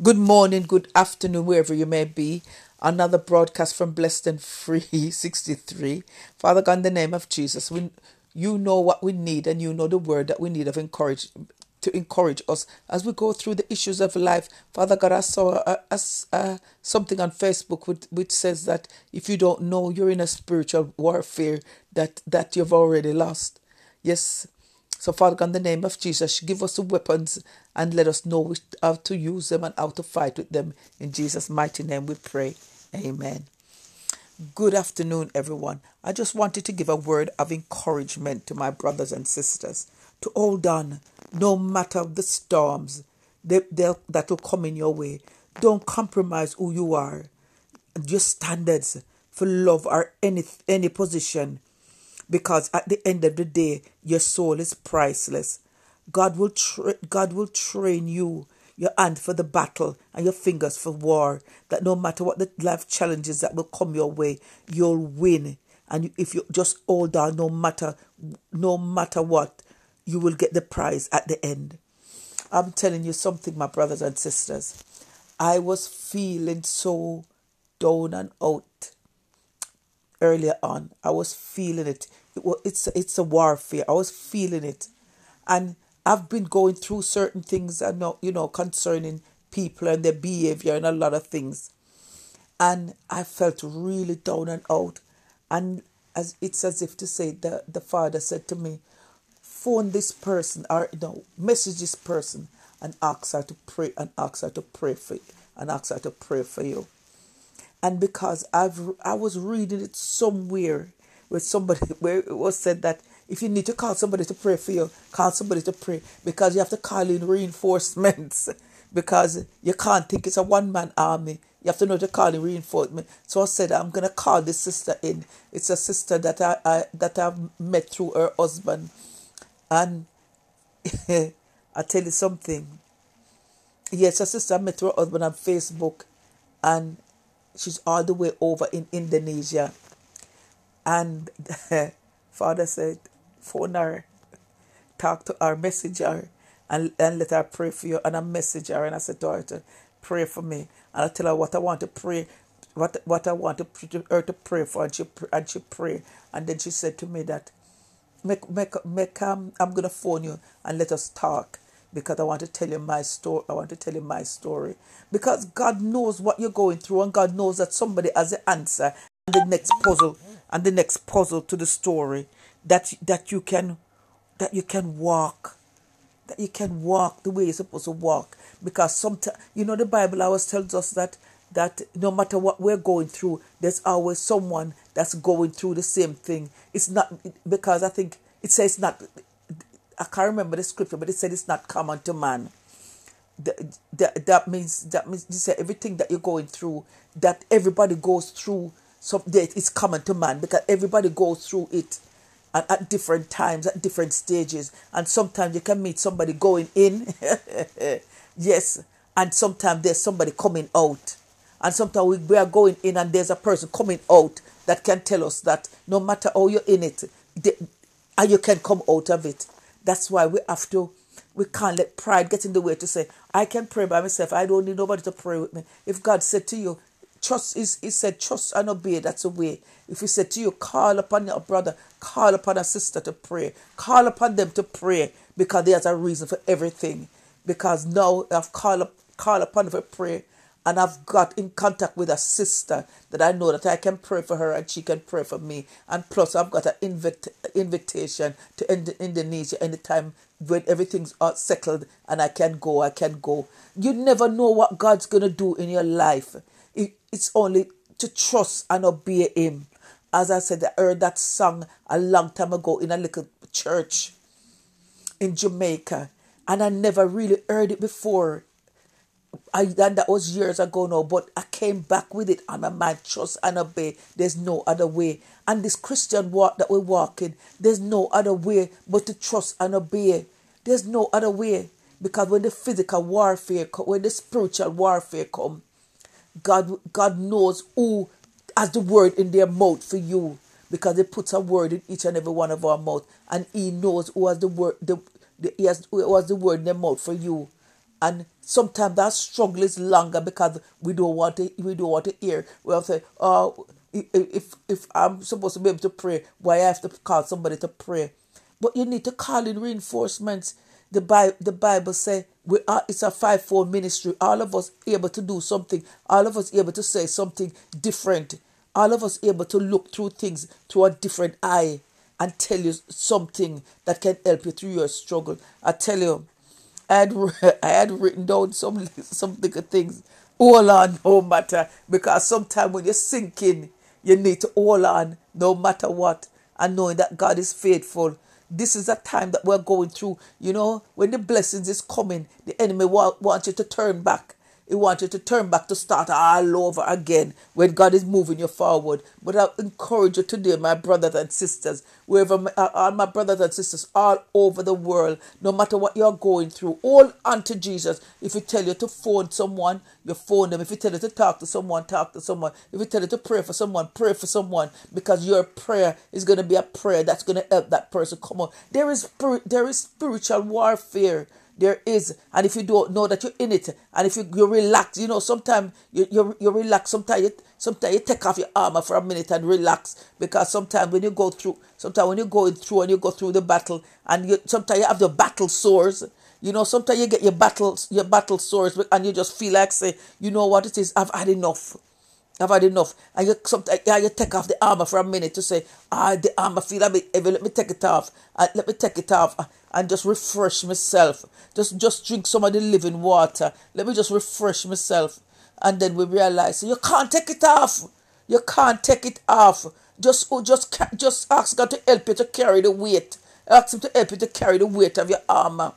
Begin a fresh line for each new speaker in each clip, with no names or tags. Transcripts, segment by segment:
Good morning, good afternoon, wherever you may be. Another broadcast from Blessed and Free 63. Father God, in the name of Jesus, we, you know what we need and you know the word that we need of encourage to encourage us as we go through the issues of life. Father God, I saw a, something on Facebook which, which says that if you don't know, you're in a spiritual warfare that, that you've already lost. Yes, so, Father in the name of Jesus, give us the weapons and let us know how to use them and how to fight with them. In Jesus' mighty name we pray. Amen. Good afternoon, everyone. I just wanted to give a word of encouragement to my brothers and sisters to hold on no matter the storms that will come in your way. Don't compromise who you are, your standards for love or any, any position because at the end of the day, your soul is priceless. God will tra- God will train you, your hand for the battle and your fingers for war. That no matter what the life challenges that will come your way, you'll win. And if you just hold on, no matter no matter what, you will get the prize at the end. I'm telling you something, my brothers and sisters. I was feeling so down and out earlier on. I was feeling it. it was, it's it's a warfare. I was feeling it, and I've been going through certain things. I know you know concerning people and their behavior and a lot of things, and I felt really down and out, and as it's as if to say the the father said to me, phone this person or you know message this person and ask her to pray and ask her to pray for you and ask her to pray for you and because I've I was reading it somewhere where somebody where it was said that if you need to call somebody to pray for you, call somebody to pray because you have to call in reinforcements because you can't think it's a one man army. You have to know to call in reinforcement. So I said I'm gonna call this sister in. It's a sister that I, I that I've met through her husband, and I tell you something. Yes, a sister I met through her husband on Facebook, and she's all the way over in Indonesia. And Father said, phone her, talk to her, message her, and, and let her pray for you. And I message her and I said to her pray for me. And I tell her what I want to pray, what what I want to, her to pray for, and she and she pray. And then she said to me that, make make make um, I'm gonna phone you and let us talk because I want to tell you my story. I want to tell you my story because God knows what you're going through, and God knows that somebody has the answer and the next puzzle and the next puzzle to the story that that you can that you can walk that you can walk the way you're supposed to walk because sometimes you know the bible always tells us that that no matter what we're going through there's always someone that's going through the same thing it's not because i think it says not I can't remember the scripture, but it said it's not common to man. That, means that means you say everything that you're going through, that everybody goes through. So that it's common to man because everybody goes through it at, at different times, at different stages, and sometimes you can meet somebody going in, yes, and sometimes there's somebody coming out, and sometimes we, we are going in and there's a person coming out that can tell us that no matter how you're in it, they, and you can come out of it. That's why we have to, we can't let pride get in the way to say, I can pray by myself. I don't need nobody to pray with me. If God said to you, trust, is He said, trust and obey. That's the way. If He said to you, call upon your brother, call upon a sister to pray, call upon them to pray because there's a reason for everything. Because now I've called up, call upon them for prayer and I've got in contact with a sister that I know that I can pray for her and she can pray for me. And plus, I've got an invit- invitation to Ind- Indonesia anytime when everything's settled and I can go, I can go. You never know what God's going to do in your life. It, it's only to trust and obey Him. As I said, I heard that song a long time ago in a little church in Jamaica, and I never really heard it before I and that was years ago now, but I came back with it and I might trust and obey. There's no other way. And this Christian walk that we're walking, there's no other way but to trust and obey. There's no other way. Because when the physical warfare come, when the spiritual warfare come, God God knows who has the word in their mouth for you. Because He puts a word in each and every one of our mouth. And He knows who has the word the, the he has who has the word in their mouth for you and sometimes that struggle is longer because we don't want to we don't want to hear. We have to say, oh, if if I'm supposed to be able to pray, why I have to call somebody to pray? But you need to call in reinforcements. The Bible, the Bible say we are, it's a fivefold ministry. All of us able to do something. All of us able to say something different. All of us able to look through things through a different eye and tell you something that can help you through your struggle. I tell you, I had, I had written down some some things. Hold on, no matter because sometimes when you're sinking, you need to hold on no matter what, and knowing that God is faithful. This is a time that we're going through. You know, when the blessings is coming, the enemy want, wants you to turn back. He wants you to turn back to start all over again when God is moving you forward. But I encourage you today, my brothers and sisters, wherever my, uh, my brothers and sisters all over the world, no matter what you're going through, all unto Jesus. If he tell you to phone someone, you phone them. If he tell you to talk to someone, talk to someone. If he tell you to pray for someone, pray for someone because your prayer is going to be a prayer that's going to help that person come on. There is there is spiritual warfare there is and if you don't know that you're in it and if you, you relax you know sometimes you, you, you relax sometimes you, sometimes you take off your armor for a minute and relax because sometimes when you go through sometimes when you're going through and you go through the battle and you sometimes you have the battle sores you know sometimes you get your battle your battle sores and you just feel like say you know what? It is i've had enough I've had enough. And you sometimes yeah, you take off the armor for a minute to say, ah, the armor feel a bit heavy. Let me take it off. Uh, let me take it off and just refresh myself. Just just drink some of the living water. Let me just refresh myself. And then we realize you can't take it off. You can't take it off. Just oh, just just ask God to help you to carry the weight. Ask him to help you to carry the weight of your armor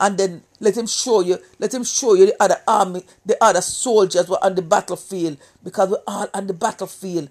and then let him show you, let him show you the other army, the other soldiers were on the battlefield because we're all on the battlefield.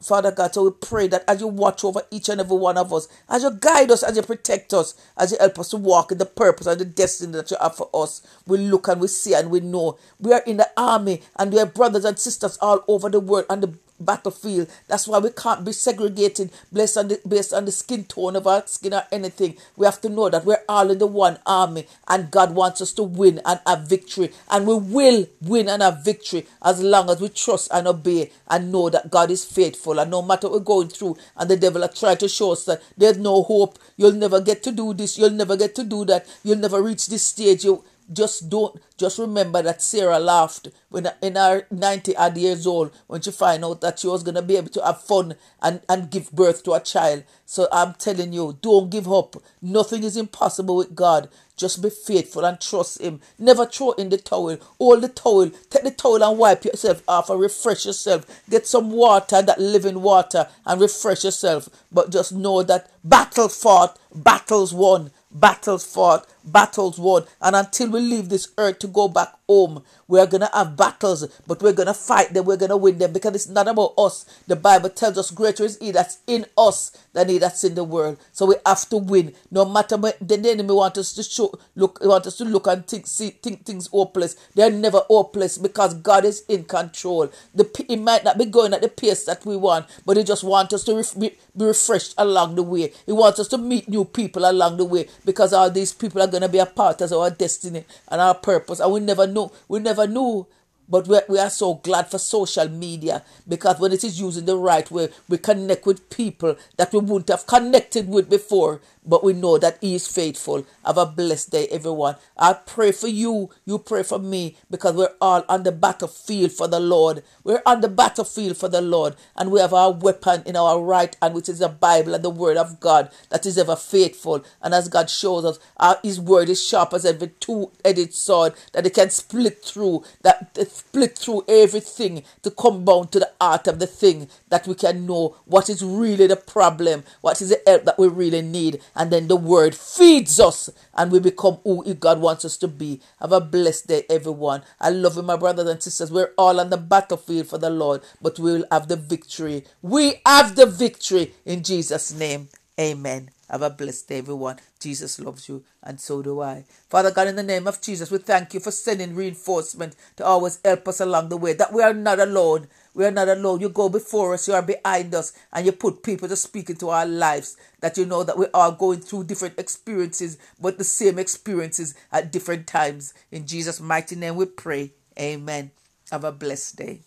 Father God, so we pray that as you watch over each and every one of us, as you guide us, as you protect us, as you help us to walk in the purpose and the destiny that you have for us, we look and we see and we know we are in the army and we are brothers and sisters all over the world and the battlefield. That's why we can't be segregated based on the, based on the skin tone of our skin or anything. We have to know that we're all in the one army and God wants us to win and have victory. And we will win and have victory as long as we trust and obey and know that God is faithful. And no matter what we're going through and the devil are trying to show us that there's no hope, you'll never get to do this, you'll never get to do that, you'll never reach this stage. You just don't just remember that Sarah laughed when in her 90 odd years old when she found out that she was to be able to have fun and, and give birth to a child. So I'm telling you, don't give up. Nothing is impossible with God. Just be faithful and trust Him. Never throw in the towel. Hold the towel. Take the towel and wipe yourself off and refresh yourself. Get some water, that living water, and refresh yourself. But just know that battle fought, battles won battles fought, battles won. And until we leave this earth to go back home, we're going to have battles, but we're going to fight them. We're going to win them because it's not about us. The Bible tells us greater is He that's in us than He that's in the world. So we have to win. No matter what the enemy wants us to show, look, want us to look and think, see, think things hopeless. They're never hopeless because God is in control. The, he might not be going at the pace that we want, but He just wants us to ref, be, be refreshed along the way. He wants us to meet new people along the way because all these people are going to be a part of our destiny and our purpose. And we never know. We never knew but we we are so glad for social media because when it is used in the right way, we connect with people that we wouldn't have connected with before. But we know that He is faithful. Have a blessed day, everyone. I pray for you. You pray for me because we're all on the battlefield for the Lord. We're on the battlefield for the Lord. And we have our weapon in our right hand, which is the Bible and the Word of God that is ever faithful. And as God shows us, our, His Word is sharp as every two edged sword that it can split through, that split through everything to come down to the heart of the thing that we can know what is really the problem, what is the help that we really need. And then the word feeds us and we become who God wants us to be. Have a blessed day, everyone. I love you, my brothers and sisters. We're all on the battlefield for the Lord, but we will have the victory. We have the victory in Jesus' name. Amen. Have a blessed day, everyone. Jesus loves you, and so do I. Father God, in the name of Jesus, we thank you for sending reinforcement to always help us along the way, that we are not alone. We are not alone. You go before us, you are behind us, and you put people to speak into our lives that you know that we are going through different experiences, but the same experiences at different times. In Jesus' mighty name we pray. Amen. Have a blessed day.